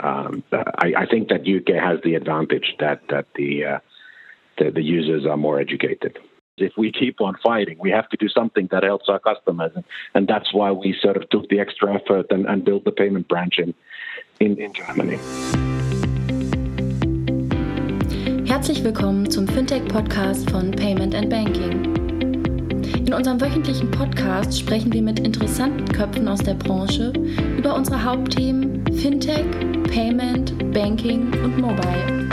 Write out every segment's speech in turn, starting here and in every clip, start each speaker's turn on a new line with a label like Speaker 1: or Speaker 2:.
Speaker 1: Um, I, I, think that UK has the advantage that that the, uh, the the users are more educated. If we keep on fighting, we have to do something that helps our customers, and, and that's why we sort of took the extra effort and, and built the payment branch in, in, in Germany.
Speaker 2: Herzlich willkommen zum Fintech-Podcast von Payment and Banking. In unserem wöchentlichen Podcast sprechen wir mit interessanten Köpfen aus der Branche über unsere Hauptthemen Fintech, Payment, Banking und Mobile.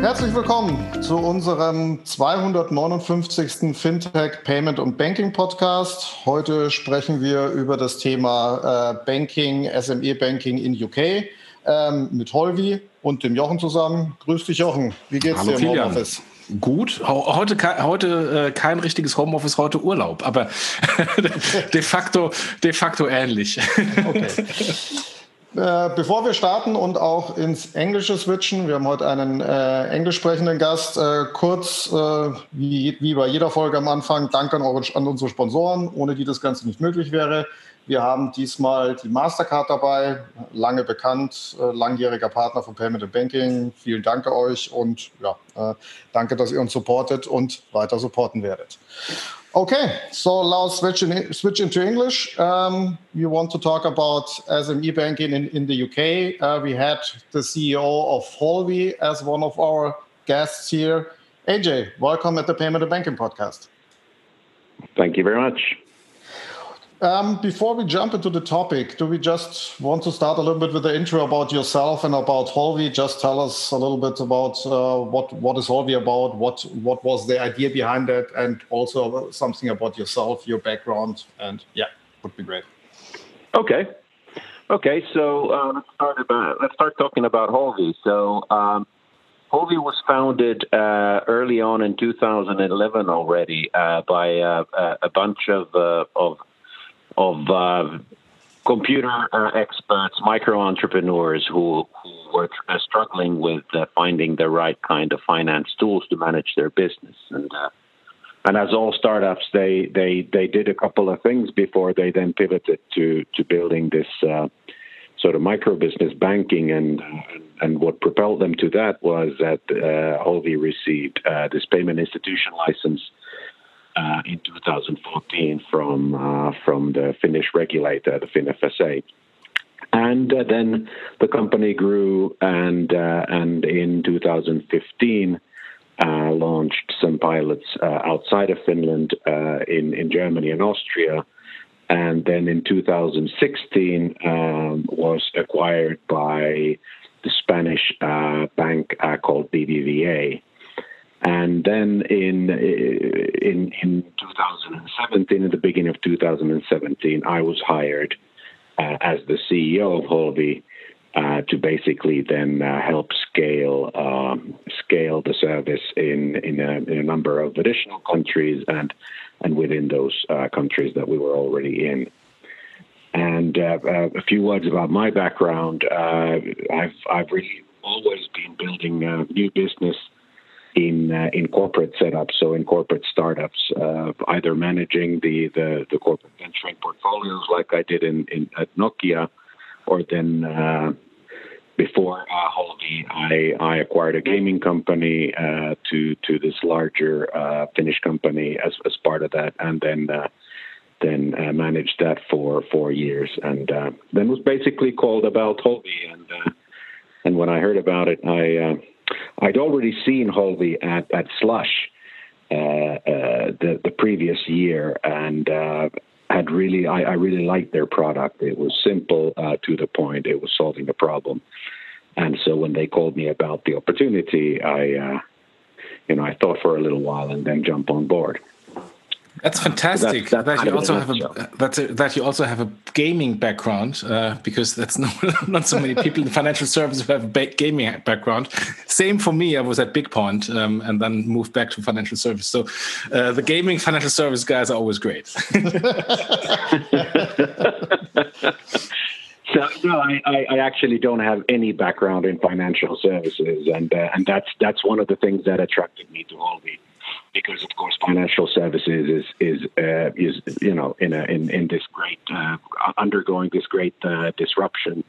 Speaker 3: Herzlich willkommen zu unserem 259. Fintech, Payment und Banking Podcast. Heute sprechen wir über das Thema äh, Banking, SME Banking in UK ähm, mit Holvi und dem Jochen zusammen. Grüß dich, Jochen. Wie geht's Hallo, dir im Homeoffice?
Speaker 4: Gut, heute, heute äh, kein richtiges Homeoffice, heute Urlaub, aber de facto, de facto ähnlich. Okay.
Speaker 3: Äh, bevor wir starten und auch ins Englische switchen, wir haben heute einen äh, englisch sprechenden Gast. Äh, kurz, äh, wie, wie bei jeder Folge am Anfang, Dank an, eure, an unsere Sponsoren, ohne die das Ganze nicht möglich wäre. Wir haben diesmal die Mastercard dabei, lange bekannt, äh, langjähriger Partner von Payment and Banking. Vielen Dank an euch und ja, äh, danke, dass ihr uns supportet und weiter supporten werdet. Okay, so now switch, in, switch into English. Um, we want to talk about SME banking in, in the UK. Uh, we had the CEO of Holvi as one of our guests here. AJ, welcome at the Payment and Banking podcast.
Speaker 1: Thank you very much.
Speaker 3: Um, before we jump into the topic, do we just want to start a little bit with the intro about yourself and about Holvi? Just tell us a little bit about uh, what what is Holvi about, what what was the idea behind it, and also something about yourself, your background, and yeah, would be great.
Speaker 1: Okay, okay. So uh, let's start about let's start talking about Holvi. So. Um, Holvi was founded uh, early on in 2011 already uh, by uh, a bunch of, uh, of of uh, computer uh, experts, micro entrepreneurs who, who were uh, struggling with uh, finding the right kind of finance tools to manage their business. And uh, and as all startups, they they they did a couple of things before they then pivoted to to building this uh, sort of micro business banking. And and what propelled them to that was that uh, received this payment institution license uh, in 2014 from uh, from the Finnish regulator, the FinFSA. And uh, then the company grew, and uh, and in 2015 uh, launched some pilots uh, outside of Finland in in Germany and Austria, and then in 2016 um, was acquired by the Spanish bank called BBVA. And then in in in 2017, at the beginning of 2017, I was hired uh, as the CEO of Holvi uh, to basically then uh, help scale um, scale the service in in a, in a, number of additional countries and and within those uh, countries that we were already in. And uh, uh, a few words about my background. I've I've really always been building new business in uh, in corporate setups, so in corporate startups, uh, either managing the, the, the corporate venturing portfolios like I did in, in at Nokia, or then uh, before uh, I, I acquired a gaming company uh, to to this larger uh, Finnish company as as part of that, and then. Uh, then managed that for four years, and then was basically called about Holvi, and and when I heard about it, I I'd already seen Holvi at, at Slush uh, uh, the, the previous year and uh, had really, I, I, really liked their product. It was simple uh, to the point, it was solving a problem. And so when they called me about the opportunity, I, uh, you know, I thought for a little while and then jumped on board.
Speaker 4: That's fantastic. that's, that's that you also have a, that's a, that you also have a gaming background uh, because that's not not so many people in financial services who have a gaming background. Same for me. I was at BigPoint um, and then moved back to financial service. So uh, the gaming financial service guys are always great. so
Speaker 1: no, I, I, actually don't have any background in financial services, and uh, and that's that's one of the things that attracted me to Holvi because of course financial services is is uh, is you know in a in in this great uh, undergoing this great uh, disruption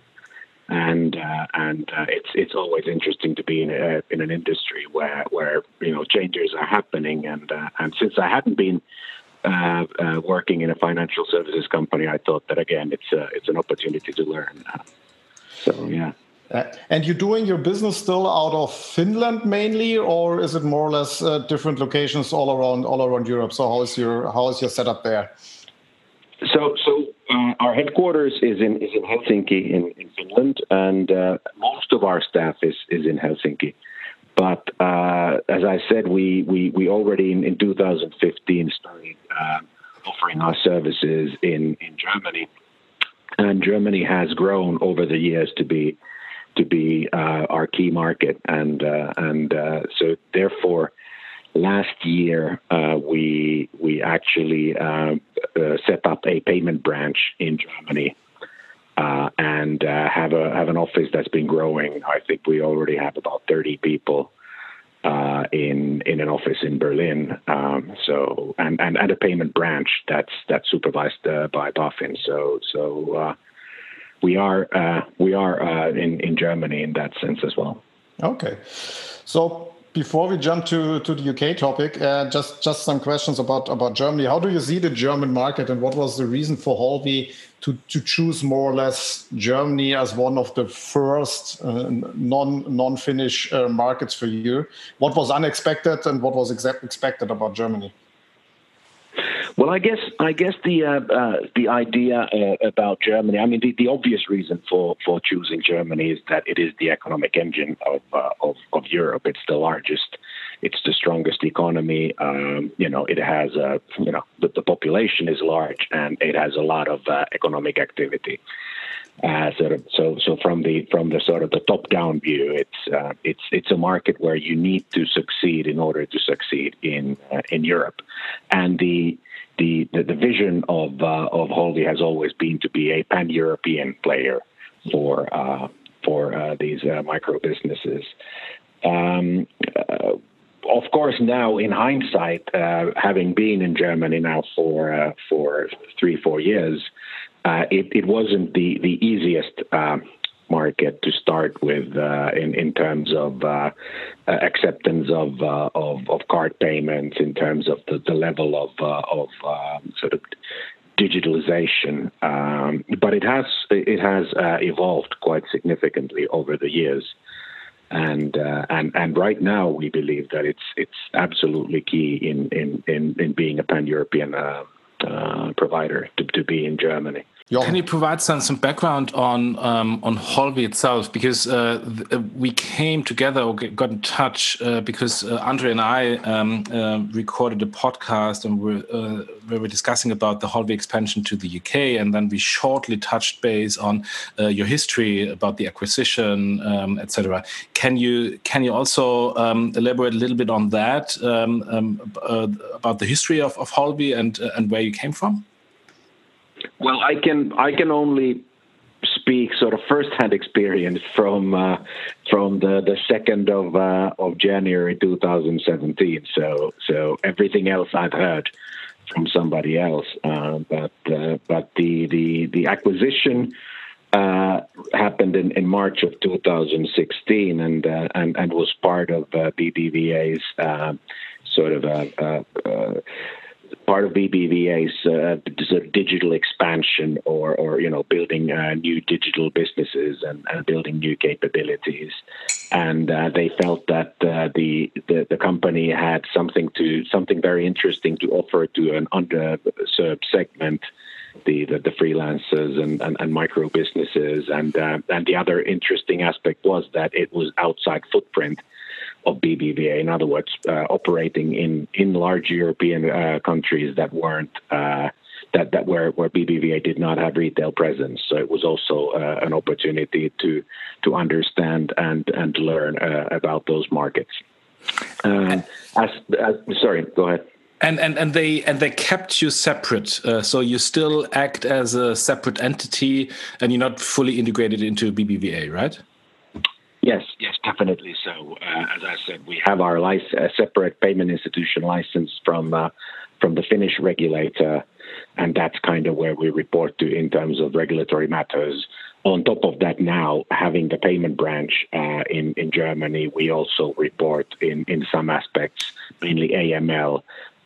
Speaker 1: and uh, and uh, it's it's always interesting to be in a, in an industry where where you know changes are happening and uh, and since I hadn't been working in a financial services company, I thought that again it's it's an opportunity to learn. So yeah.
Speaker 3: And you're doing your business still out of Finland mainly, or is it more or less different locations all around all around Europe? So how is your how is your setup there?
Speaker 1: So so uh, our headquarters is in is in Helsinki in, in Finland, and uh, most of our staff is is in Helsinki. But uh, as I said, we we we already in, in 2015 started uh, offering our services in in Germany, and Germany has grown over the years to be to be uh, our key market, and uh, and so therefore last year uh, we we actually uh, uh, set up a payment branch in Germany uh, and uh, have a have an office that's been growing. I think we already have about thirty people uh, in in an office in Berlin. Um, so and, and and a payment branch that's that's supervised by BaFin. So so we are we are in in Germany in that sense as well.
Speaker 3: Okay, so before we jump to, to the UK topic, uh, just just some questions about, about Germany. How do you see the German market, and what was the reason for Holvi to, to choose more or less Germany as one of the first uh, non non Finnish uh, markets for you? What was unexpected, and what was expected about Germany?
Speaker 1: Well, I guess I guess the uh, uh, the idea uh, about Germany. I mean, the, the obvious reason for, for choosing Germany is that it is the economic engine of uh, of, of Europe. It's the largest. It's the strongest economy. Um, you know, it has a you know the, the, population is large and it has a lot of uh, economic activity. Uh, sort of, so so from the from the sort of the top down view, it's uh, it's it's a market where you need to succeed in order to succeed in uh, in Europe, and the the, the, the vision of uh, of Holvi has always been to be a pan European player for uh, for uh, these uh, micro businesses. Um, uh, of course, now in hindsight, uh, having been in Germany now for for three four years, it, it wasn't the the easiest market to start with uh, in in terms of uh, uh acceptance of, uh, of, of card payments, in terms of the, the level of uh, of um, sort of digitalization. Um, but it has it has evolved quite significantly over the years. And and and right now we believe that it's it's absolutely key in in in, in being a pan European provider to, to be in Germany.
Speaker 4: Can you provide some some background on um, on Holvi itself? Because uh, uh, we came together or got in touch uh, because uh, Andre and I um, uh, recorded a podcast and we're, uh, we were discussing about the Holvi expansion to the UK, and then we shortly touched base on your history about the acquisition, um, etc. Can you can you also um, elaborate a little bit on that um, um, about the history of, of Holvi and and where you came from?
Speaker 1: Well, I can I can only speak sort of first-hand experience from uh, from the the second of uh, of January 2017. So so everything else I've heard from somebody else. Uh, but uh, but the the the acquisition. Uh, happened in, in March of 2016 and uh, and and was part of BBVA's sort of part of BBVA's uh, sort of digital expansion or, or you know, building uh, new digital businesses and, and, building new capabilities. And uh, they felt that uh, the, the, the company had something to something very interesting to offer to an underserved segment. The, the, the freelancers and, and, and, micro businesses and uh, and the other interesting aspect was that it was outside footprint of BBVA. In other words, uh, operating in in large European uh, countries that weren't uh, that that where where BBVA did not have retail presence. So it was also uh, an opportunity to to understand and and learn uh, about those markets. Um, as, as, sorry, go ahead.
Speaker 4: And, and and they and they kept you separate, uh, so you still act as a separate entity, and you're not fully integrated into BBVA, right?
Speaker 1: Yes, yes, definitely. So, uh, as I said, we have our separate payment institution license from uh, from the Finnish regulator, and that's kind of where we report to in terms of regulatory matters.
Speaker 5: on top of that, now having the payment branch uh, in in Germany, we also report in in some aspects, mainly AML,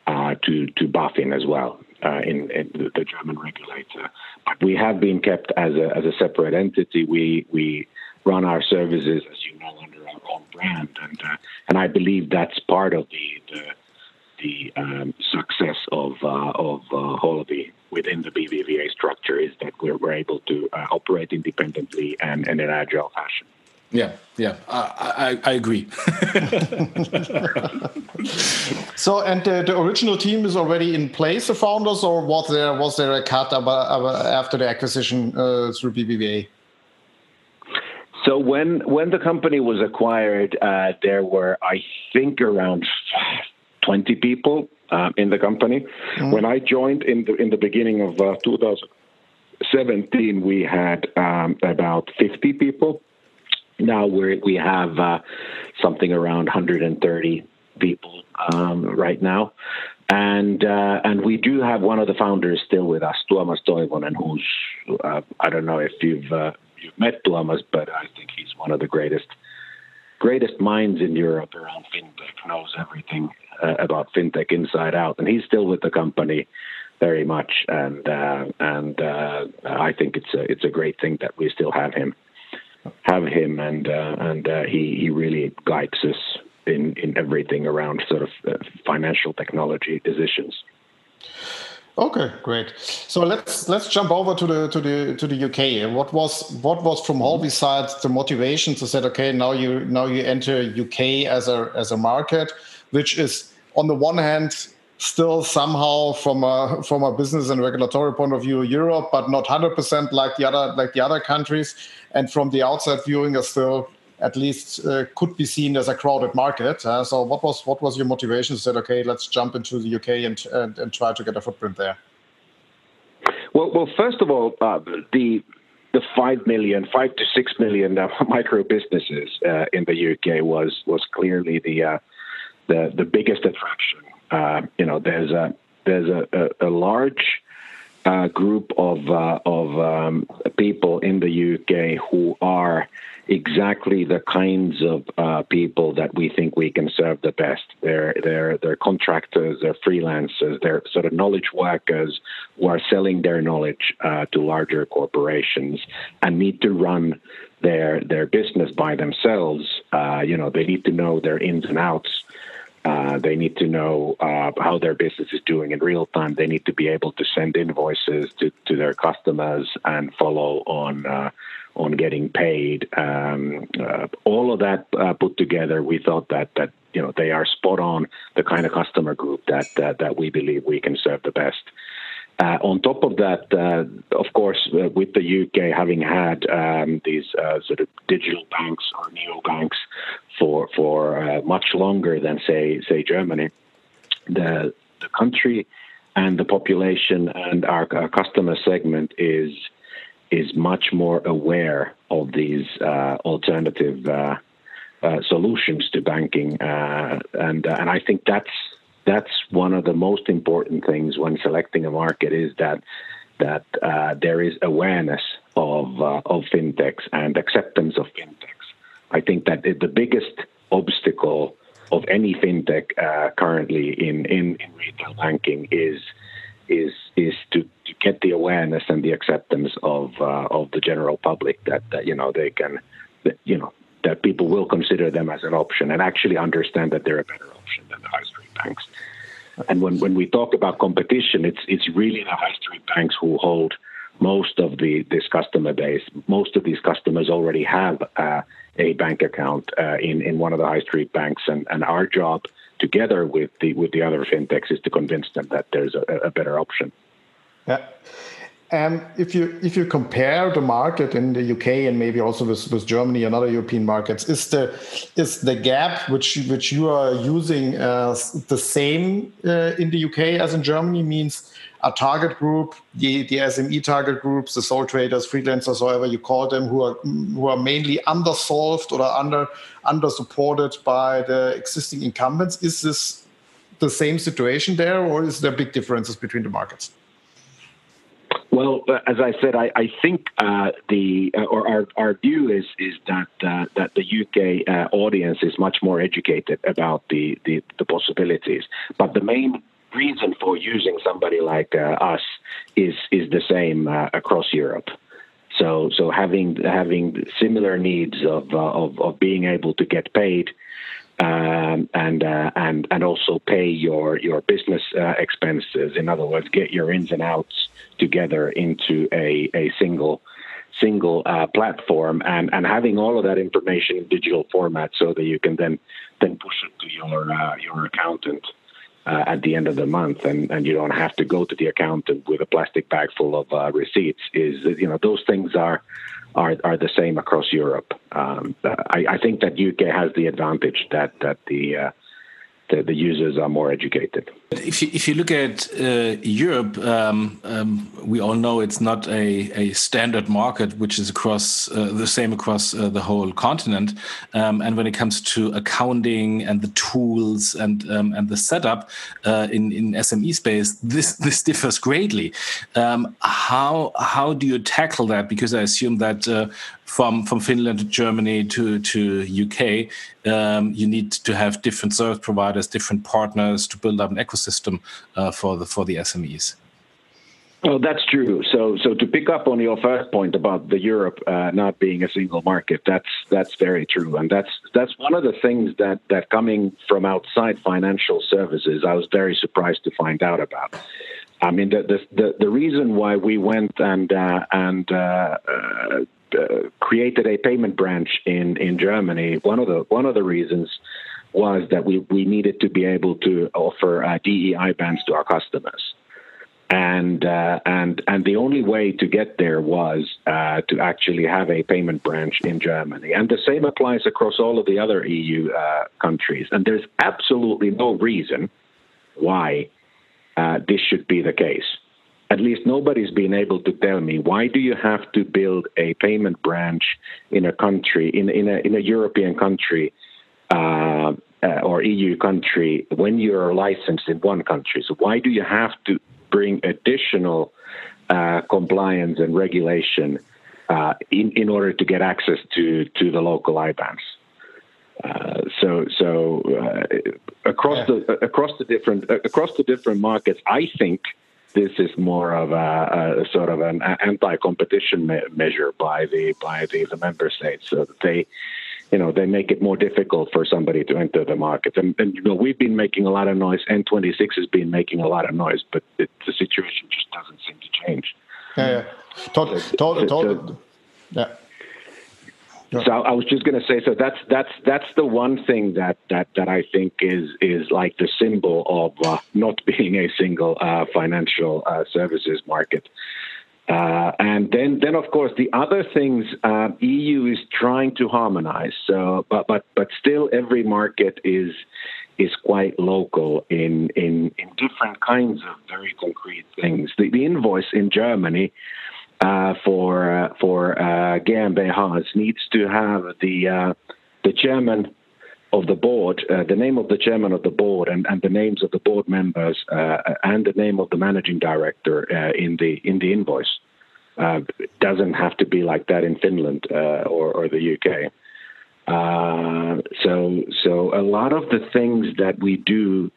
Speaker 5: uh, to to BaFin as well. Uh, in, in the, German regulator, but we have been kept as a as a separate entity. We we run our services, as you know, own brand, and uh, and I believe that's part of the the, the um, success of uh, of uh, within the BBVA structure is that we're, we're able to uh, operate independently and, and in an agile fashion.
Speaker 4: Yeah, yeah, I, I, I agree.
Speaker 3: so, and the, the, original team is already in place, the founders, or was there was there a cut after the acquisition uh, through BBVA?
Speaker 1: So when when the company was acquired, uh, there were I think around twenty people uh, in the company. Mm. When I joined in the in the beginning of uh, 2017, we had um, about fifty people. Now we we have uh, something around 130 people um, right now. And uh, and we do have one of the founders still with us, Tuomas Toivonen, who's uh, I don't know if you've you've met Tuomas, but I think he's one of the greatest greatest minds in Europe around fintech. Knows everything uh, about fintech inside out, and he's still with the company very much. And uh, and uh, I think it's a it's a great thing that we still have him have him, and uh, and uh, he he really guides us in in everything around sort of uh, financial technology decisions.
Speaker 3: Okay, great. So let's let's jump over to the to the to the UK. What was what was from Holvi's side the motivation to say, okay, now you now you enter UK as a as a market, which is on the one hand still somehow from a from a business and regulatory point of view Europe, but not hundred percent like the other like the other countries, and from the outside viewing is still at least uh, could be seen as a crowded market. Uh, so what was what was your motivation? Said okay, let's jump into the UK and and, and try to get a footprint there.
Speaker 1: Well, well, first of all, uh, the the five million, five to six million uh, micro businesses uh, in the UK was was clearly the uh, the the biggest attraction. you know, there's a there's a, a, a large uh, group of uh, of um, people in the UK who are exactly the kinds of uh, people that we think we can serve the best. They're they're they're contractors, they're freelancers, they're sort of knowledge workers who are selling their knowledge uh, to larger corporations and need to run their their business by themselves. Uh, you know, they need to know their ins and outs. Uh, they need to know uh, how their business is doing in real time. They need to be able to send invoices to, to their customers and follow on uh, on getting paid. Um, uh, all of that uh, put together, we thought that that you know they are spot on the kind of customer group that that, that we believe we can serve the best. Uh, on top of that, uh, of course, uh, with the UK having had um, these uh, sort of digital banks or neo banks for for much longer than say say Germany, the the country and the population and our, our customer segment is is much more aware of these uh, alternative uh, uh, solutions to banking, uh, and uh, and I think that's that's one of the most important things when selecting a market is that that uh, there is awareness of of fintechs and acceptance of fintechs. I think that the biggest obstacle of any fintech currently in, in, in retail banking is is is to, to get the awareness and the acceptance of uh, of the general public that, that you know they can that, you know that people will consider them as an option and actually understand that they're a better option than the high banks. And when, when we talk about competition, it's it's really the high street banks who hold most of the this customer base. Most of these customers already have uh, a bank account uh, in in one of the high street banks, and, and our job together with the with the other fintechs is to convince them that there's a, a better option.
Speaker 3: Yeah. And if you if you compare the market in the UK and maybe also with, with Germany and other European markets, is the is the gap which which you are using uh, the same uh, in the UK as in Germany? Means a target group, the, the SME target groups, the sole traders, freelancers, however you call them, who are who are mainly undersolved or under under supported by the existing incumbents. Is this the same situation there, or is there big differences between the markets?
Speaker 1: Well, uh, as I said, I, I think uh, the uh, or our, our view is is that uh, that the UK uh, audience is much more educated about the, the, the possibilities. But the main reason for using somebody like uh, us is is the same across Europe. So so having having similar needs of of, of being able to get paid um, and uh, and and also pay your your business uh, expenses. In other words, get your ins and outs together into a a single single uh, platform and and having all of that information in digital format so that you can then then push it to your uh, your accountant. Uh, at the end of the month, and, and you don't have to go to the accountant with a plastic bag full of uh, receipts. Is you know those things are are are the same across Europe. Um, I, I, think that UK has the advantage that that the uh, the, the users are more educated.
Speaker 4: If you, if you look at uh, Europe, um, um, we all know it's not a, a standard market which is across uh, the same across uh, the whole continent. Um, and when it comes to accounting and the tools and um, and the setup uh, in in SME space, this this differs greatly. Um, how how do you tackle that? Because I assume that uh, from from Finland to Germany to to UK, um, you need to have different service providers, different partners to build up an ecosystem uh, for the for the SMEs.
Speaker 1: Well, that's true. So, so to pick up on your first point about the Europe uh, not being a single market, that's that's very true, and that's that's one of the things that that coming from outside financial services, I was very surprised to find out about. I mean, the the the, the reason why we went and uh, and uh uh, created a payment branch in in Germany. One of the one of the reasons was that we we needed to be able to offer uh, DE IBANs to our customers. And uh, and and the only way to get there was uh, to actually have a payment branch in Germany, and the same applies across all of the other EU uh, countries. And there's absolutely no reason why uh, this should be the case at least nobody's been able to tell me why do you have to build a payment branch in a country in in a in a European country uh, uh, or EU country when you're licensed in one country. So why do you have to bring additional uh, compliance and regulation uh, in in order to get access to to the local IBANs? Uh, so so uh, across yeah. the across the different across the different markets, I think this is more of a, a sort of an anti-competition me- measure by the by the, the member states, so that they, you know, they make it more difficult for somebody to enter the market. And, and you know, we've been making a lot of noise. N26 has been making a lot of noise, but it, the situation just doesn't seem to change.
Speaker 3: Yeah, yeah. Totally, totally, totally. Yeah.
Speaker 1: So I was just going to say, so that's that's that's the one thing that that that I think is is like the symbol of uh, not being a single uh, financial uh, services market. Uh, and then, then of course, the other things uh, EU is trying to harmonize. So, but but but still, every market is is quite local in in in different kinds of very concrete things. The, the invoice in Germany uh, for uh, for uh, GmbHs needs to have the uh, the chairman of the board, uh, the name of the chairman of the board, and, and the names of the board members, uh, and the name of the managing director uh, in the in the invoice. it doesn't have to be like that in Finland or, or the UK. so so a lot of the things that we do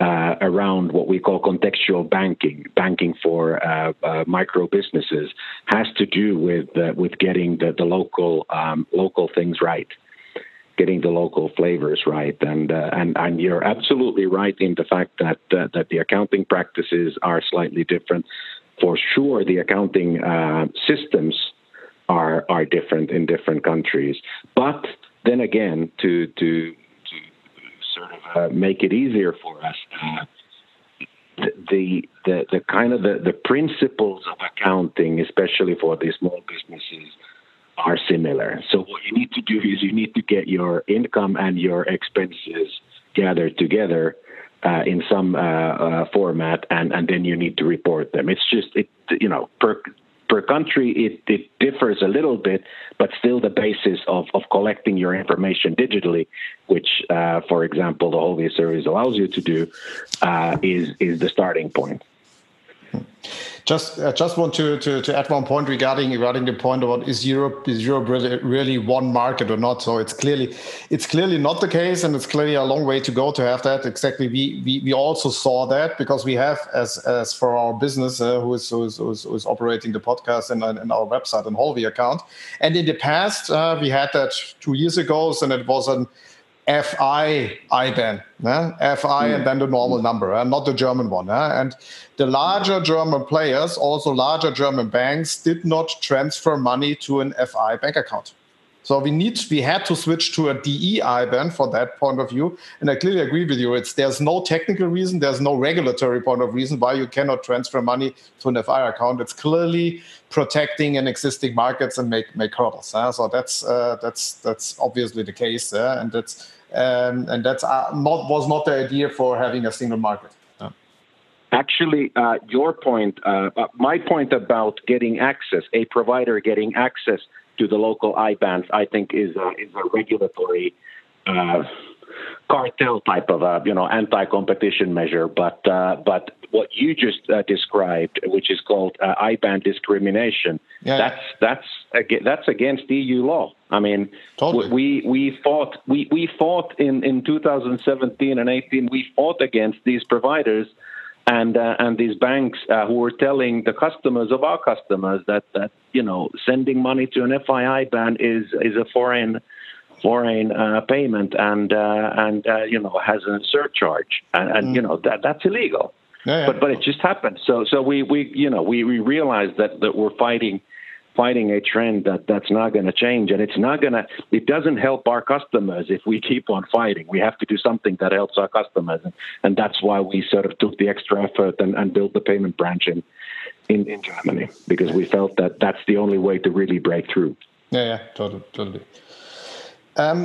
Speaker 1: uh, around what we call contextual banking, banking for uh, uh, micro businesses, has to do with uh, with getting the, the local um, local things right, getting the local flavors right, and uh, and and you're absolutely right in the fact that uh, that the accounting practices are slightly different. For sure, the accounting systems are are different in different countries, but then again, to to to sort of uh, make it easier for us. Uh, the, the the kind of the, the principles of accounting, especially for the small businesses, are similar. So what you need to do is you need to get your income and your expenses gathered together uh, in some uh, uh, format, and, and then you need to report them. It's just it you know per per country, it, it differs a little bit, but still the basis of, of collecting your information digitally, which, uh, for example, the Holvi service allows you to do, uh, is is the starting point.
Speaker 3: Just, uh, just want to, to, to add one point regarding regarding the point about is Europe is Europe really, really one market or not? So it's clearly it's clearly not the case, and it's clearly a long way to go to have that. Exactly, we we, we also saw that because we have as as for our business uh, who, is, who, is, who, is, who is operating the podcast and, and our website and Holvi account, and in the past uh, we had that two years ago, and it was an FI IBAN, eh? FI mm. and then the normal number, eh? not the German one. Eh? And the larger German players, also larger German banks, did not transfer money to an FI bank account. So we need we had to switch to a DE IBAN for that point of view. And I clearly agree with you. It's there's no technical reason, there's no regulatory point of reason why you cannot transfer money to an FI account. It's clearly protecting an existing markets and make make hurdles. Uh, so that's uh, that's that's obviously the case, uh, and that's um, and that's uh, not was not the idea for having a single market.
Speaker 1: Actually, uh, your point, uh, my point about getting access, a provider getting access to the local IBANs, I think is a, is a regulatory cartel type of a you know anti-competition measure. But uh, but what you just uh, described, which is called uh, IBAN discrimination, yeah. that's that's that's against EU law. I mean, totally. we we fought we we fought in in 2017 and 18. We fought against these providers. And, uh, and these banks uh, who were telling the customers of our customers that, that you know sending money to an FI IBAN is is a foreign foreign uh, payment and uh, and uh, you know has a surcharge and, and mm. you know that that's illegal. Yeah, yeah. But but it just happened. So so we we you know we we realized that that we're fighting fighting a trend that that's not going to change. And it's not going to it doesn't help our customers if we keep on fighting. We have to do something that helps our customers. And, and that's why we sort of took the extra effort and, and built the payment branch in, in in germany because we felt that that's the only way to really break through.
Speaker 3: Yeah yeah totally totally. Um,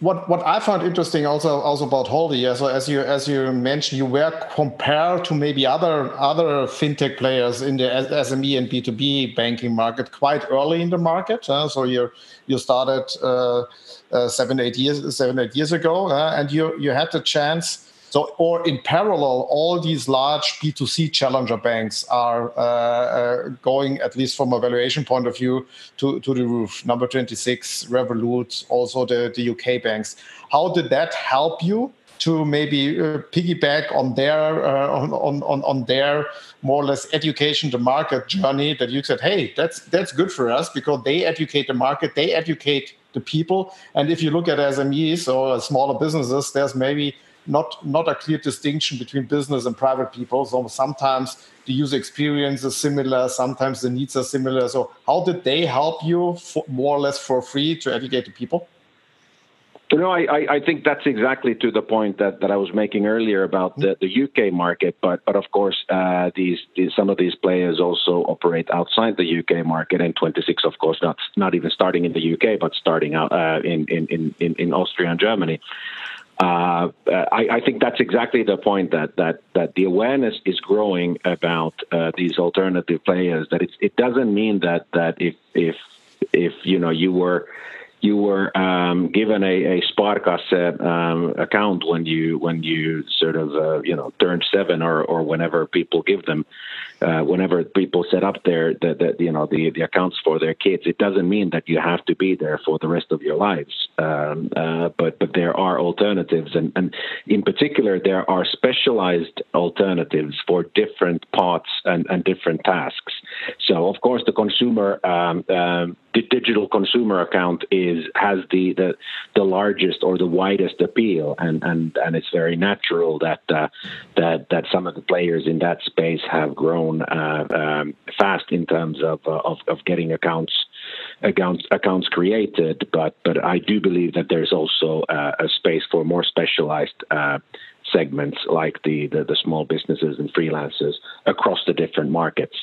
Speaker 3: what what I found interesting also also about Holvi, so as you as you mentioned, you were compared to maybe other other fintech players in the SME and B two B banking market quite early in the market. Uh, so you you started uh, uh, seven eight years seven eight years ago, and you you had the chance so, or in parallel, all these large B2C challenger banks are uh, uh, going, at least from a valuation point of view, to, to the roof. Number 26, Revolut, also the, the UK banks. How did that help you to maybe uh, piggyback on their uh, on, on, on their more or less education the market journey that you said hey that's that's good for us because they educate the market they educate the people and if you look at smes or smaller businesses there's maybe not not a clear distinction between business and private people. So sometimes the user experience is similar, sometimes the needs are similar. So how did they help you for, more or less for free to educate the people?
Speaker 1: No, I, I think that's exactly to the point that, that I was making earlier about the, the UK market. But but of course, uh, these, these, some of these players also operate outside the UK market, N26, of course, not not even starting in the UK, but starting out uh, in, in, in in Austria and Germany. Uh, I, I, think that's exactly the point that that that the awareness is growing about uh, these alternative players. That it doesn't mean that that if if if you know you were you were um, given a, a Sparkasse um, account when you when you sort of uh, you know turned seven or or whenever people give them uh, whenever people set up their the, the, you know the the accounts for their kids it doesn't mean that you have to be there for the rest of your lives. Um, uh, but but there are alternatives. And and in particular there are specialized alternatives for different parts and, and different tasks. So of course the consumer um, um the digital consumer account is has the, the the largest or the widest appeal, and and and it's very natural that uh, that that some of the players in that space have grown uh, um, fast in terms of, uh, of of getting accounts accounts accounts created. But but I do believe that there's also uh, a space for more specialized uh, segments like the, the, the small businesses and freelancers across the different markets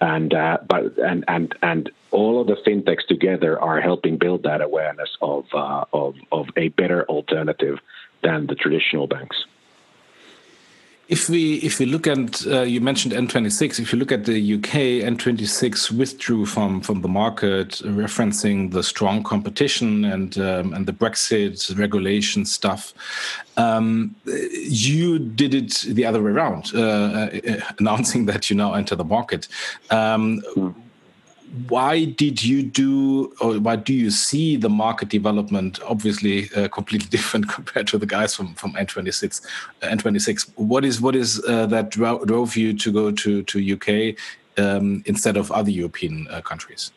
Speaker 1: and uh, but and and and all of the fintechs together are helping build that awareness of uh, of of a better alternative than the traditional banks.
Speaker 4: If we if we look at uh, you mentioned N26, if you look at the UK, N26 withdrew from from the market, referencing the strong competition and um, and the Brexit regulation stuff. Um, you did it the other way around, uh, uh, announcing that you now enter the market. Um, why did you do or why do you see the market development obviously uh, completely different compared to the guys from from N26 uh, N26 what is what is uh, that drove you to go to to UK um, instead of other European uh, countries?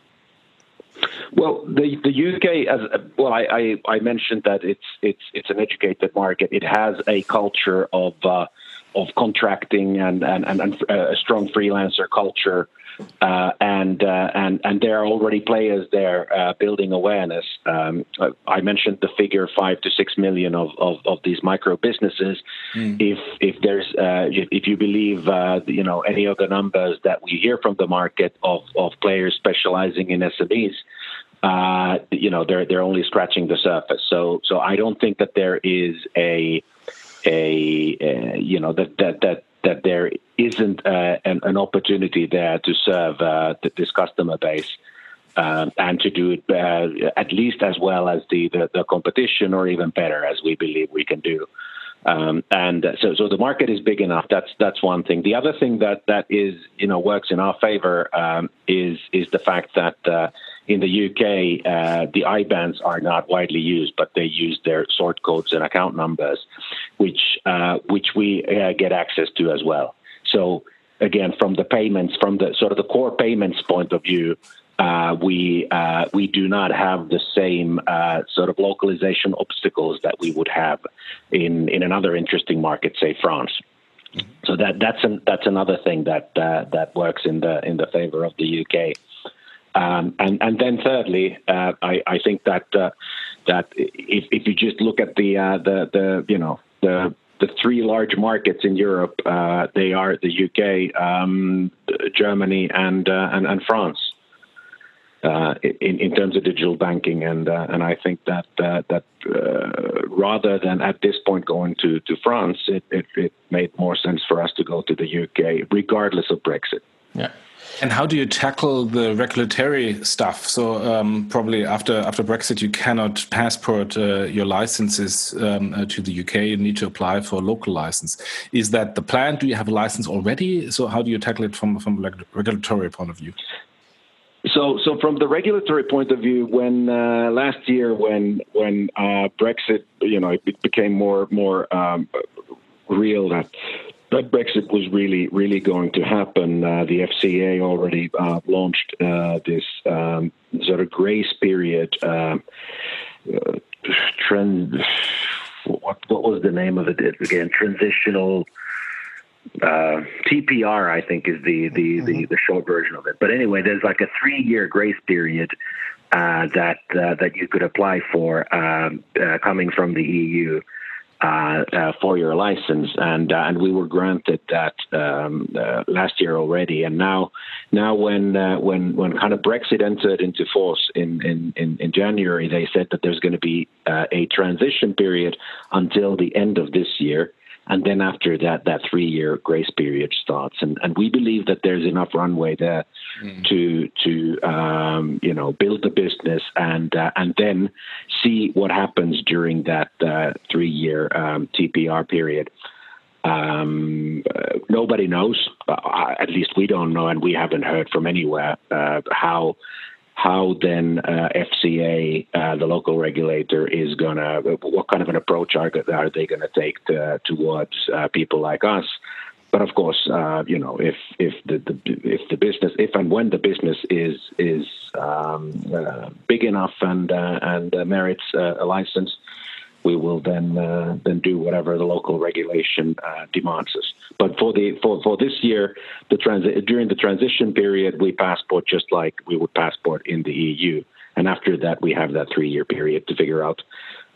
Speaker 1: Well, the the UK as well, I, I, I mentioned that it's it's it's an educated market. It has a culture of uh, of contracting and and, and, and uh, a strong freelancer culture uh, and uh, and and there are already players there uh, building awareness. Um, I mentioned the figure five to six million of, of, of these micro businesses. Mm. If if there's uh, if you believe uh, you know any of the numbers that we hear from the market of, of players specializing in SMEs, uh, you know they're they're only scratching the surface. So so I don't think that there is a a, a you know that that that that there isn't uh, an, an, opportunity there to serve uh, this customer base uh, and to do it uh, at least as well as the, the, the, competition or even better as we believe we can do. Um, and so, so the market is big enough. That's that's one thing. The other thing that that is you know works in our favor um, is is the fact that uh, in the UK uh, the IBANs are not widely used, but they use their sort codes and account numbers, which uh, which we uh, get access to as well. So again, from the payments, from the sort of the core payments point of view, uh, we uh, we do not have the same uh, sort of localization obstacles that we would have in in another interesting market, say France. So that that's an, that's another thing that uh, that works in the in the favor of the UK. Um, and and then thirdly, uh, I, I think that uh, that if, if you just look at the the the you know the the three large markets in Europe, they are the UK, um, Germany, and, and and France uh, in, in terms of digital banking, and uh, and I think that uh, that uh, rather than at this point going to to France, it, it, it made more sense for us to go to the UK, regardless of Brexit.
Speaker 4: Yeah. And how do you tackle the regulatory stuff? So um, probably after after Brexit, you cannot passport uh, your licenses um, uh, to the UK. You need to apply for a local license. Is that the plan? Do you have a license already? So how do you tackle it from from a regulatory point of view?
Speaker 1: So, so from the regulatory point of view, when uh, last year, when when uh, Brexit, you know, it became more more um, real that that Brexit was really really going to happen. Uh, the FCA already uh, launched uh, this um, sort of grace period. Uh, trend. What what was the name of it again? Transitional uh, TPR, I think, is the the, mm-hmm. the the short version of it. But anyway, there's like a three year grace period uh, that uh, that you could apply for um, uh, coming from the EU. Uh, uh, for your license, and uh, and we were granted that um, last year already, and now now when when when kind of Brexit entered into force in in, in, in January, they said that there's going to be a transition period until the end of this year, and then after that, that three year grace period starts. And, and we believe that there's enough runway there mm. to, to um, you know, build the business and, uh, and then see what happens during that uh, three year um, TPR period. Um, uh, nobody knows, uh, at least we don't know, and we haven't heard from anywhere uh, how how then uh, FCA, uh, the local regulator, is to, what kind of an approach are, are they to take to, towards uh, people like us? But of course, uh, you know, if if the, the, if the business, if and when the business is is um, uh, big enough and uh, and merits a license, we will then uh, then do whatever the local regulation uh, demands us. But for the for, for this year, the transi- during the transition period, we passport just like we would passport in the EU, and after that, we have that three year period to figure out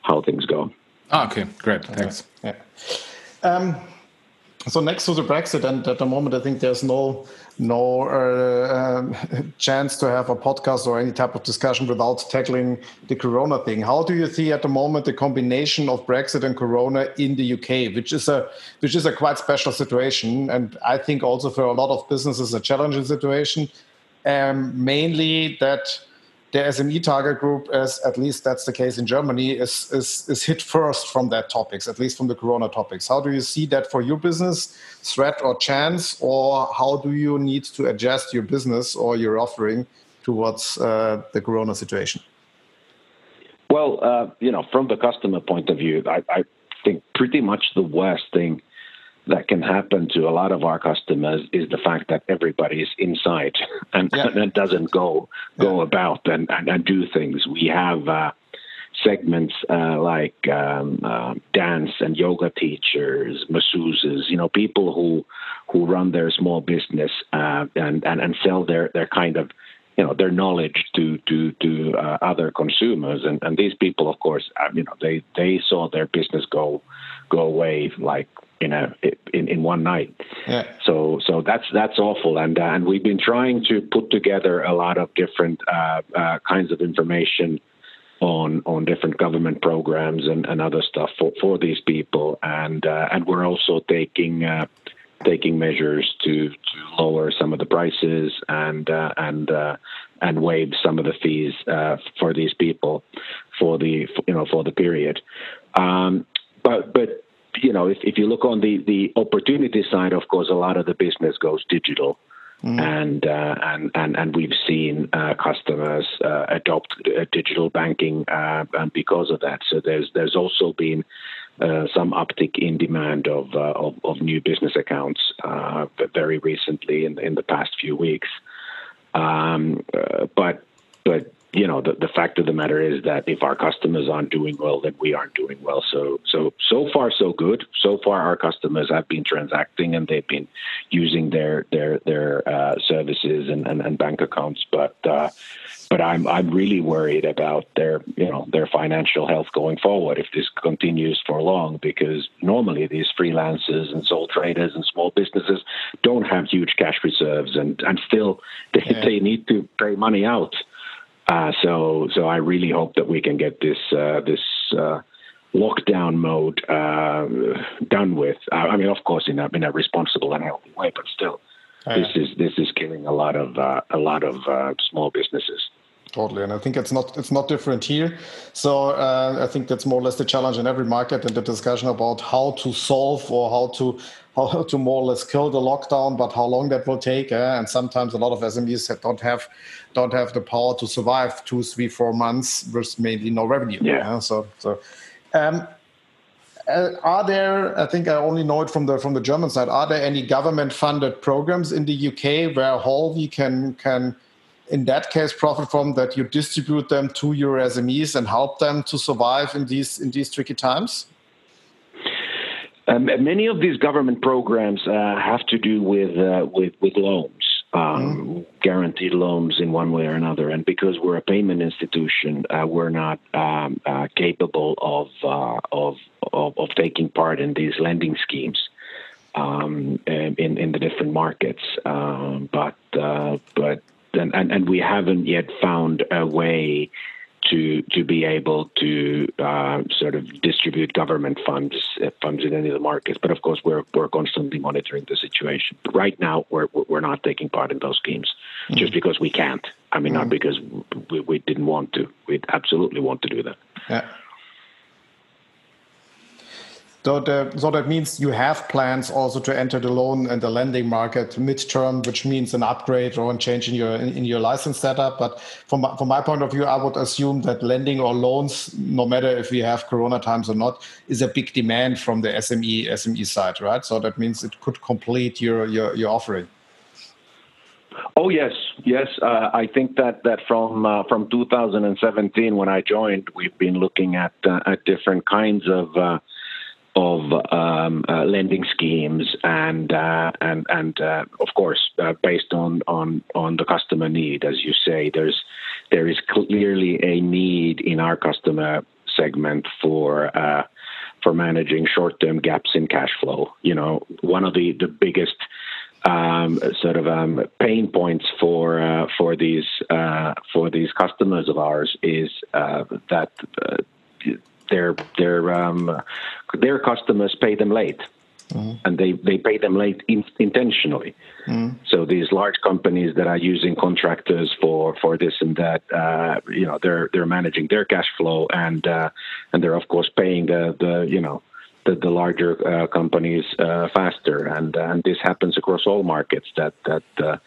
Speaker 1: how things go.
Speaker 4: Oh, okay, great, thanks.
Speaker 3: Yeah. Um, So next to the Brexit, and at the moment, I think there's no no uh, um, chance to have a podcast or any type of discussion without tackling the Corona thing. How do you see at the moment the combination of Brexit and Corona in the UK, which is a which is a quite special situation, and I think also for a lot of businesses a challenging situation. Um, mainly that the SME target group, as at least that's the case in Germany, is, is, is hit first from that topics, at least from the Corona topics. How do you see that for your business, threat or chance, or how do you need to adjust your business or your offering towards uh, the Corona situation?
Speaker 1: Well, uh, you know, from the customer point of view, I, I think pretty much the worst thing that can happen to a lot of our customers is the fact that everybody is inside and, yeah. and doesn't go go yeah. about and, and, and, do things. We have uh, segments uh, like um, uh, dance and yoga teachers, masseuses, you know, people who who run their small business uh, and, and and sell their their kind of you know their knowledge to to to uh, other consumers and and these people of course uh, you know they they saw their business go go away like in a in, in one night. Yeah. So so that's that's awful, and uh, and we've been trying to put together a lot of different uh, uh, kinds of information on on different government programs and, and other stuff for, for these people, and uh, and we're also taking. Uh, taking measures to, to lower some of the prices and uh, and and waive some of the fees for these people for the you know for the period. Um, but but you know, if, if you look on the, the opportunity side, of course, a lot of the business goes digital. Mm. And, uh, and and and we've seen uh, customers uh, adopt uh, digital banking uh, and because of that. So there's there's also been uh, some uptick in demand of of, of, new business accounts very recently in in the past few weeks. Um, but but you know, the, the fact of the matter is that if our customers aren't doing well, then we aren't doing well. So, so, so far, so good. So far, our customers have been transacting and they've been using their their their uh, services and, and, and, bank accounts. But uh, but I'm I'm really worried about their you know their financial health going forward if this continues for long. Because normally these freelancers and sole traders and small businesses don't have huge cash reserves and and still they, yeah. they need to pay money out. Uh, so, so I really hope that we can get this uh, this uh, lockdown mode uh, done with. I mean, of course, in a, in a responsible and healthy way, but still, oh, this is this is killing a lot of uh, a lot of uh, small businesses.
Speaker 3: Totally, and I think it's not it's not different here. So uh, I think that's more or less the challenge in every market, and the discussion about how to solve or how to how to more or less kill the lockdown, but how long that will take. Eh? And sometimes a lot of SMEs don't have don't have the power to survive two, three, four months with mainly no revenue.
Speaker 1: Yeah.
Speaker 3: Eh? So so. Um, uh, are there? I think I only know it from the from the German side. Are there any government-funded programs in the UK where Holvi can can in that case profit from that you distribute them to your SMEs and help them to survive in these in these tricky times?
Speaker 1: Um, many of these government programs uh, have to do with uh, with, with loans, um, mm. guaranteed loans in one way or another. And because we're a payment institution, uh, we're not um, uh, capable of, uh, of, of, of taking part in these lending schemes um, in in the different markets. Um, but uh, but and, and, and we haven't yet found a way to to be able to uh, sort of distribute government funds uh, funds in any of the markets. But of course, we're we're constantly monitoring the situation. But right now, we're we're not taking part in those schemes mm-hmm. just because we can't. I mean, mm-hmm. not because we, we didn't want to. We absolutely want to do that.
Speaker 3: Yeah. So, so, that means you have plans also to enter the loan and the lending market midterm, which means an upgrade or a change in your in, your license setup. But from from my point of view, I would assume that lending or loans, no matter if we have Corona times or not, is a big demand from the SME SME side, right? So that means it could complete your your, your offering.
Speaker 1: Oh yes, yes. Uh, I think that that from uh, from 2017 when I joined, we've been looking at uh, at different kinds of uh, of um, uh, lending schemes and uh, and and uh, of course uh, based on, on on the customer need as you say there's there is clearly a need in our customer segment for uh, for managing short-term gaps in cash flow. You know, one of the the biggest um, sort of um, pain points for uh, for these for these customers of ours is that their their um, their customers pay them late. Mm-hmm. And they, they pay them late in, intentionally. Mm-hmm. So these large companies that are using contractors for, for this and that, uh, you know, they're they're managing their cash flow and uh, and they're of course paying the, the you know the, the larger uh, companies uh, faster, and and this happens across all markets that that uh,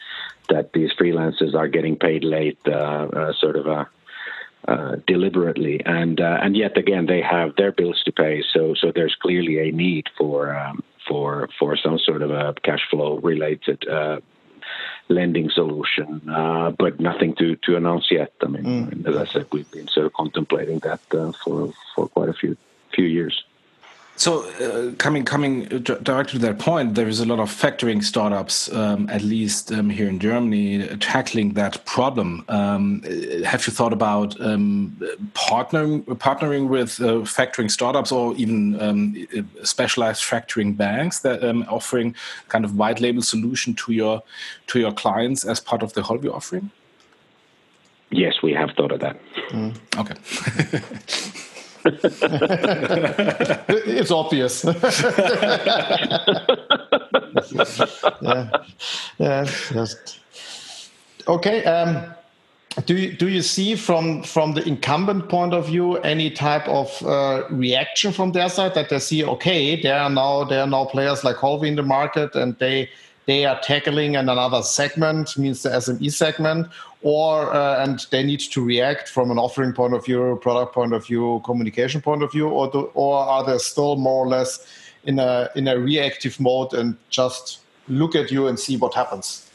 Speaker 1: that these freelancers are getting paid late, uh, sort of. Uh, deliberately, and uh, and yet again they have their bills to pay. So so there's clearly a need for um, for for some sort of a cash flow related uh, lending solution, uh, but nothing to, to announce yet. I mean, mm. as I said, we've been sort of contemplating that uh, for for quite a few few years.
Speaker 4: So, uh, coming coming directly to that point, there is a lot of factoring startups, um, at least um, here in Germany, tackling that problem. Um, have you thought about um, partnering partnering with uh, factoring startups or even um, specialized factoring banks that um, offering kind of white label solution to your to your clients as part of the Holvi offering?
Speaker 1: Yes, we have thought of that.
Speaker 4: Mm. Okay.
Speaker 3: it's obvious. yeah. yeah. Okay. Um, do you, do you see from from the incumbent point of view any type of uh, reaction from their side that they see okay there are now there are now players like Holvi in the market and they they are tackling in another segment means the SME segment or uh, and they need to react from an offering point of view, product point of view, communication point of view, or do, or are they still more or less in a in a reactive mode and just look at you and see what happens?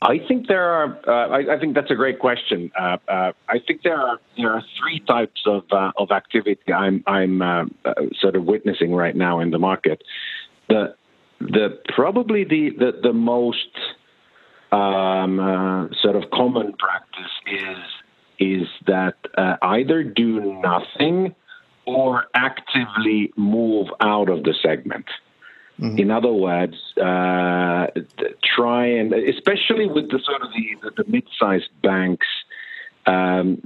Speaker 1: I think there are. Uh, I, I, think that's a great question. Uh, uh, I think there are there are three types of uh, of activity I'm I'm uh, uh, sort of witnessing right now in the market. The the probably the the, the most um, uh, sort of common practice is is that uh, either do nothing or actively move out of the segment. Mm-hmm. In other words, uh, try and especially with the sort of the, the, the mid-sized banks. Um,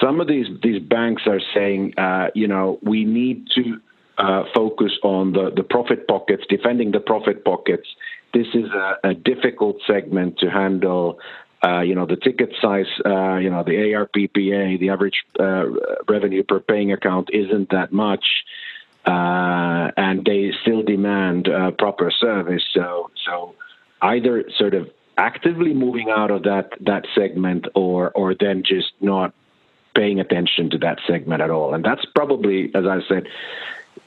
Speaker 1: some of these these banks are saying, uh, you know, we need to uh, focus on the, the profit pockets, defending the profit pockets. This is a, a difficult segment to handle. Uh, you know, the ticket size, uh, you know, the ARPPA, the average uh, revenue per paying account isn't that much. Uh, and they still demand uh, proper service. So, so either sort of actively moving out of that that segment, or or then just not paying attention to that segment at all. And that's probably, as I said,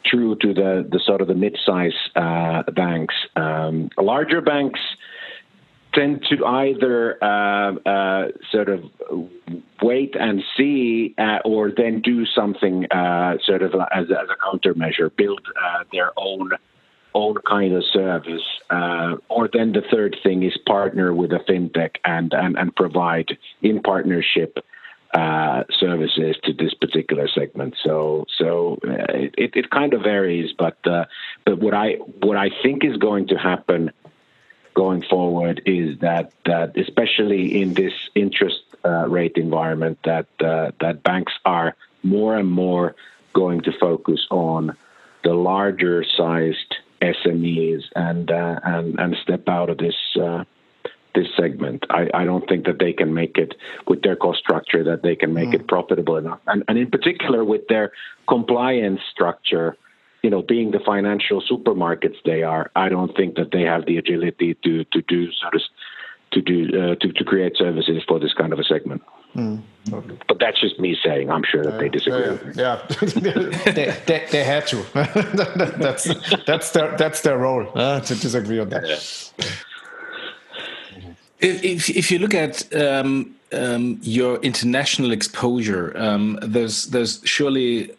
Speaker 1: true to the, the sort of the mid-size uh, banks. Um, larger banks tend to either uh, uh, sort of wait and see, uh, or then do something uh, sort of as, as a countermeasure, build uh, their own own kind of service. or then the third thing is partner with a fintech and and, and provide in partnership uh, services to this particular segment. So so uh, it, it kind of varies, but uh, but what I what I think is going to happen going forward is that that especially in this interest uh, rate environment that uh, that banks are more and more going to focus on the larger sized SMEs and and and step out of this this segment. I, I, don't think that they can make it with their cost structure that they can make mm. it profitable enough, and, and in particular with their compliance structure. You know, being the financial supermarkets they are, I don't think that they have the agility to to do sort of to do uh, to to create services for this kind of a segment. Mm. Okay. But that's just me saying. I'm sure that uh, they disagree. Uh,
Speaker 3: yeah, they, they, they, had to. that's that's their that's their role uh, to disagree on that. Yeah.
Speaker 4: If, if you look at um, um, your international exposure, um, there's there's surely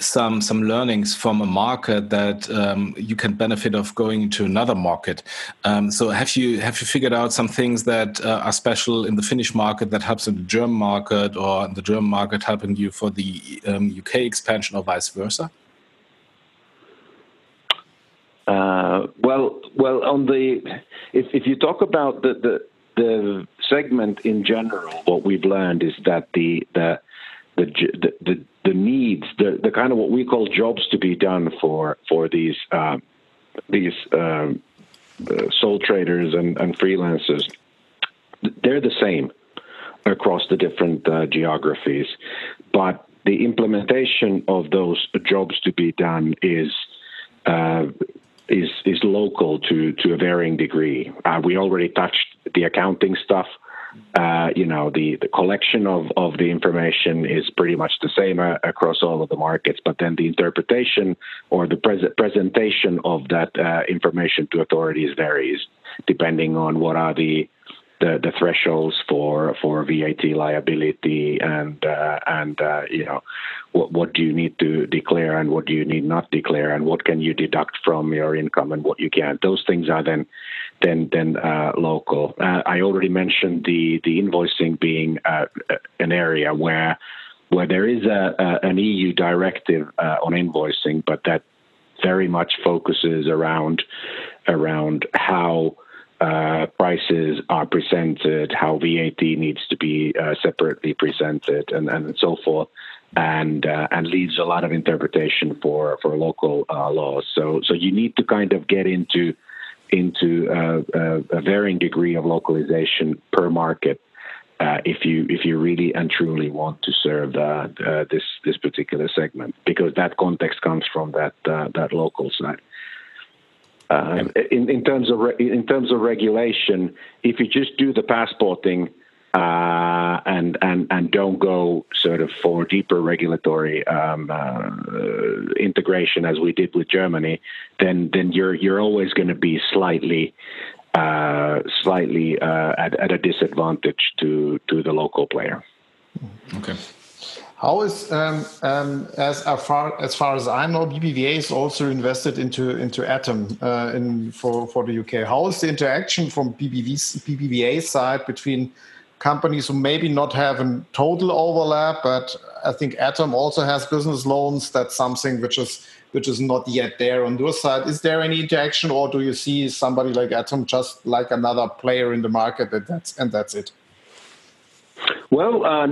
Speaker 4: some some learnings from a market that um, you can benefit of going to another market. Um, so have you have you figured out some things that uh, are special in the Finnish market that helps in the German market, or in the German market helping you for the um, UK expansion, or vice versa?
Speaker 1: Uh, well, well, on the if if you talk about the, the the segment in general, what we've learned is that the the the the, the needs, the, the kind of what we call jobs to be done for for these uh, these um, uh, sole traders and, and freelancers, they're the same across the different uh, geographies, but the implementation of those jobs to be done is uh, is is local to to a varying degree. Uh, we already touched the accounting stuff. Uh, you know, the, the collection of, of the information is pretty much the same uh, across all of the markets, but then the interpretation or the pres- presentation of that uh, information to authorities varies depending on what are the the, the thresholds for for VAT liability and uh, and uh, you know what what do you need to declare and what do you need not declare and what can you deduct from your income and what you can't. Those things are then then then uh, local. Uh, I already mentioned the the invoicing being uh, an area where where there is a, a an EU directive uh, on invoicing, but that very much focuses around around how uh, prices are presented, how VAT needs to be uh, separately presented, and, and so forth, and uh, and leaves a lot of interpretation for for local uh, laws. So so you need to kind of get into into uh, a varying degree of localization per market. if you if you really and truly want to serve this this particular segment, because that context comes from that that local side. Um, in, in, terms of re- in terms of regulation, if you just do the passporting uh, and and and don't go sort of for deeper regulatory um, uh, integration as we did with Germany, then then you're you're always going to be slightly uh, slightly uh, at, at a disadvantage to to the local player.
Speaker 4: Okay.
Speaker 3: How is um, um, as far as far as I know, BBVA is also invested into into Atom uh, in for for the UK. How is the interaction from BBV's, BBVA side between companies who maybe not have a total overlap, but I think Atom also has business loans. That's something which is which is not yet there on your side. Is there any interaction, or do you see somebody like Atom just like another player in the market that that's and that's it?
Speaker 1: Well, uh,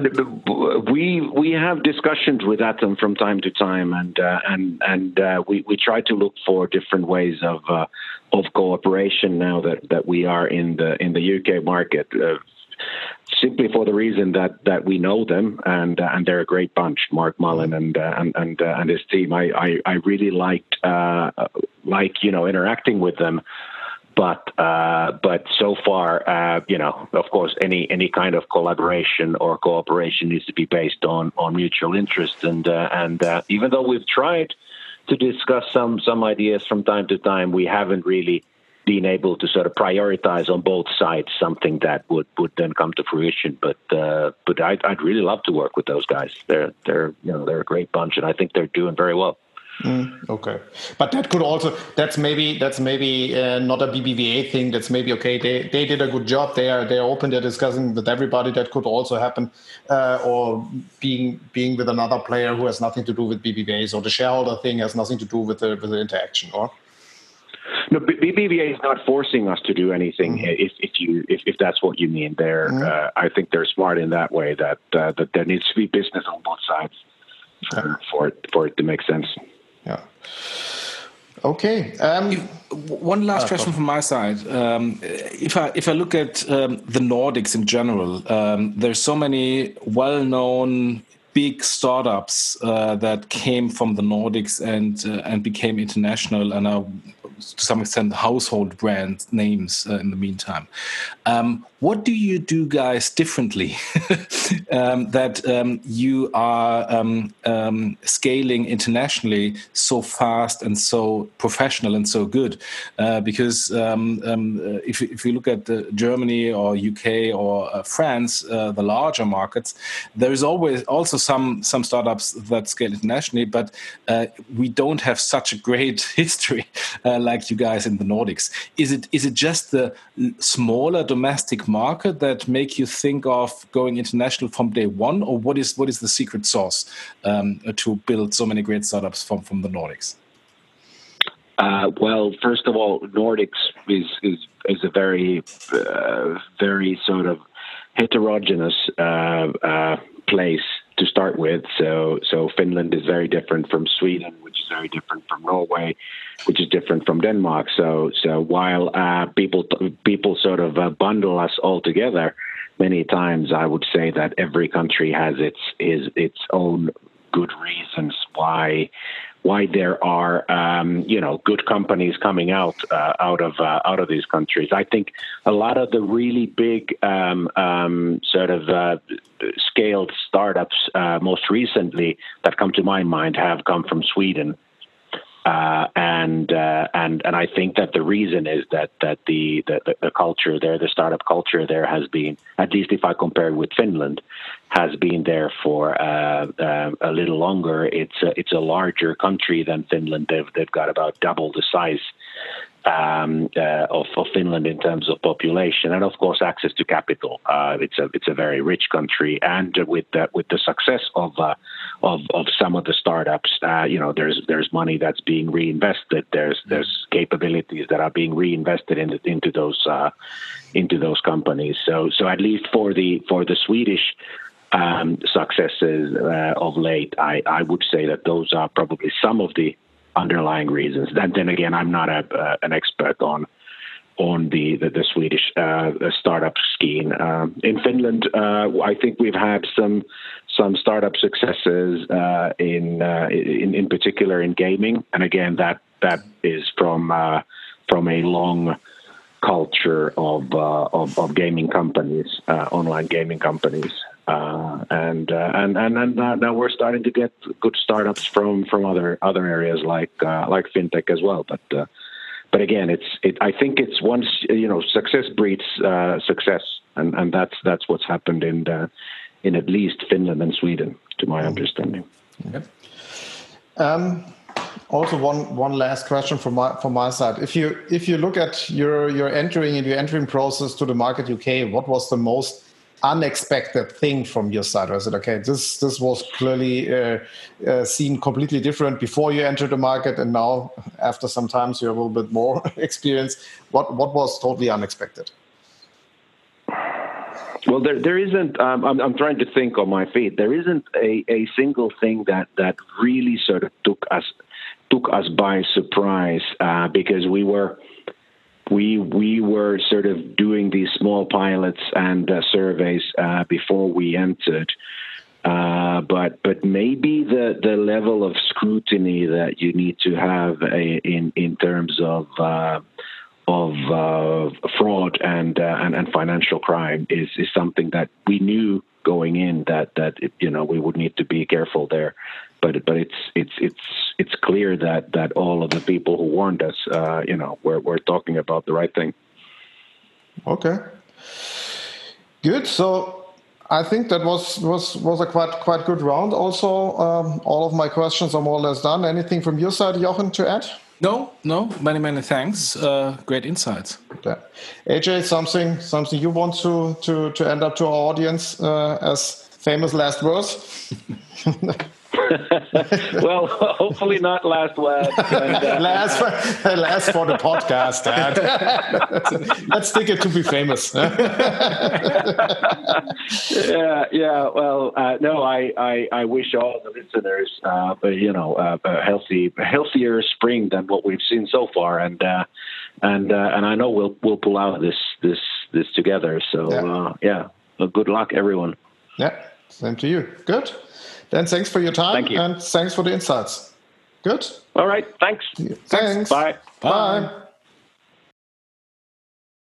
Speaker 1: we we have discussions with Atom from time to time, and uh, and and uh, we we try to look for different ways of uh, of cooperation now that, that we are in the in the UK market. Uh, simply for the reason that, that we know them and uh, and they're a great bunch, Mark Mullen and and and, and his team. I I, I really liked like you know interacting with them but uh, but so far, uh, you know, of course, any any kind of collaboration or cooperation needs to be based on on mutual interest. And uh, and uh, even though we've tried to discuss some some ideas from time to time, we haven't really been able to sort of prioritize on both sides something that would, would then come to fruition. But uh, but I'd, I'd really love to work with those guys. They're they're you know they're a great bunch, and I think they're doing very well.
Speaker 3: Mm, okay, but that could also that's maybe that's maybe uh, not a BBVA thing. That's maybe okay. They they did a good job. They are they're open. They're discussing with everybody. That could also happen, uh, or being being with another player who has nothing to do with BBVA. So the shareholder thing has nothing to do with the with the interaction, or.
Speaker 1: No, BBVA is not forcing us to do anything. Mm-hmm. If, if you if, if that's what you mean, there, mm-hmm. uh, I think they're smart in that way. That uh, that there needs to be business on both sides for, for it for it to make sense.
Speaker 3: Yeah. Okay. Um,
Speaker 4: one last uh, question from my side. Um, if I if I look at um, the Nordics in general, um, there's so many well-known big startups uh, that came from the Nordics and uh, and became international and are to some extent household brand names uh, in the meantime. Um, what do you do, guys, differently um, that um, you are um, um, scaling internationally so fast and so professional and so good? Uh, because um, uh, if, if you look at uh, Germany or UK or uh, France, uh, the larger markets, there is always also some some startups that scale internationally, but uh, we don't have such a great history like you guys in the Nordics. Is it is it just the smaller domestic market that make you think of going international from day one, or what is what is the secret sauce um, to build so many great startups from from the Nordics?
Speaker 1: Uh, well, first of all, Nordics is is, is a very uh, very sort of heterogeneous uh, uh place to start with. So so Finland is very different from Sweden, which is very different from Norway, which is different from Denmark. So so while uh, people people sort of uh, bundle us all together, many times I would say that every country has its is its own good reasons why why there are um, you know good companies coming out uh, out of uh, out of these countries. I think a lot of the really big um, um, sort of uh, scaled startups uh, most recently that come to my mind have come from Sweden. Uh, and uh, and and I think that the reason is that that the, the, the culture there, the startup culture there, has been at least if I compare with Finland, has been there for uh, uh, a little longer. It's a, it's a larger country than Finland. They've they've got about double the size um, uh, of, of, Finland in terms of population, and of course access to capital. Uh, it's a it's a very rich country, and with the, with the success of uh, of of some of the startups, uh, you know, there's there's money that's being reinvested. There's there's capabilities that are being reinvested into into those uh, into those companies. So so at least for the for the Swedish um, successes uh, of late, I, I would say that those are probably some of the underlying reasons. Then, then again, I'm not a, uh, an expert on on the the, the Swedish uh, startup scheme. Um, in Finland, uh, I think we've had some some startup successes uh, in, uh, in in particular in gaming, and again that that is from uh, from a long culture of of, of, gaming companies, online gaming companies. Uh, and, uh, and and and uh, now we're starting to get good startups from from other other areas like uh, like fintech as well. But uh, but again, it's it. I think it's once you know success breeds uh, success, and and that's that's what's happened in in at least Finland and Sweden, to my mm-hmm. understanding. Okay.
Speaker 3: Um, also, one one last question from my from my side. If you if you look at your your entering and your entering process to the market UK, what was the most unexpected thing from your side? Is it okay? This this was clearly uh, uh, seen completely different before you entered the market, and now after some times you have a little bit more experience. What what was totally unexpected?
Speaker 1: Well, there there isn't. Um, I'm I'm trying to think on my feet. There isn't a, a single thing that that really sort of took us took us by surprise uh, because we were we we were sort of doing these small pilots and uh, surveys uh, before we entered. Uh, but but maybe the, the level of scrutiny that you need to have a, in in terms of uh, of uh, fraud and, uh, and and financial crime is is something that we knew going in that that you know we would need to be careful there but but it's it's it's it's clear that that all of the people who warned us, uh, you know, we're we're talking about the right thing.
Speaker 3: Okay, good. So. I think that was was was a quite quite good round. Also, um, all of my questions are more or less done. Anything from your side, Jochen, to add?
Speaker 4: No, no. Many many thanks. Uh, great insights.
Speaker 3: Okay. AJ, something something you want to to to end up to our audience uh, as famous last words?
Speaker 1: well, hopefully not last word. And,
Speaker 3: uh, last, for, last for the podcast, Dad. Let's take it to be famous.
Speaker 1: yeah, yeah. Well, uh, no, I, I, I, wish all the listeners, uh, you know, uh, a healthy, healthier spring than what we've seen so far, and uh, and uh, and I know we'll we'll pull out this this this together. So yeah, yeah. Well, good luck, everyone.
Speaker 3: Yeah, same to you. Good. Then thanks for your time.
Speaker 1: Thank you.
Speaker 3: And thanks for the insights. Good.
Speaker 1: All right. Thanks. Thanks.
Speaker 3: thanks.
Speaker 1: Bye.
Speaker 3: Bye. Bye.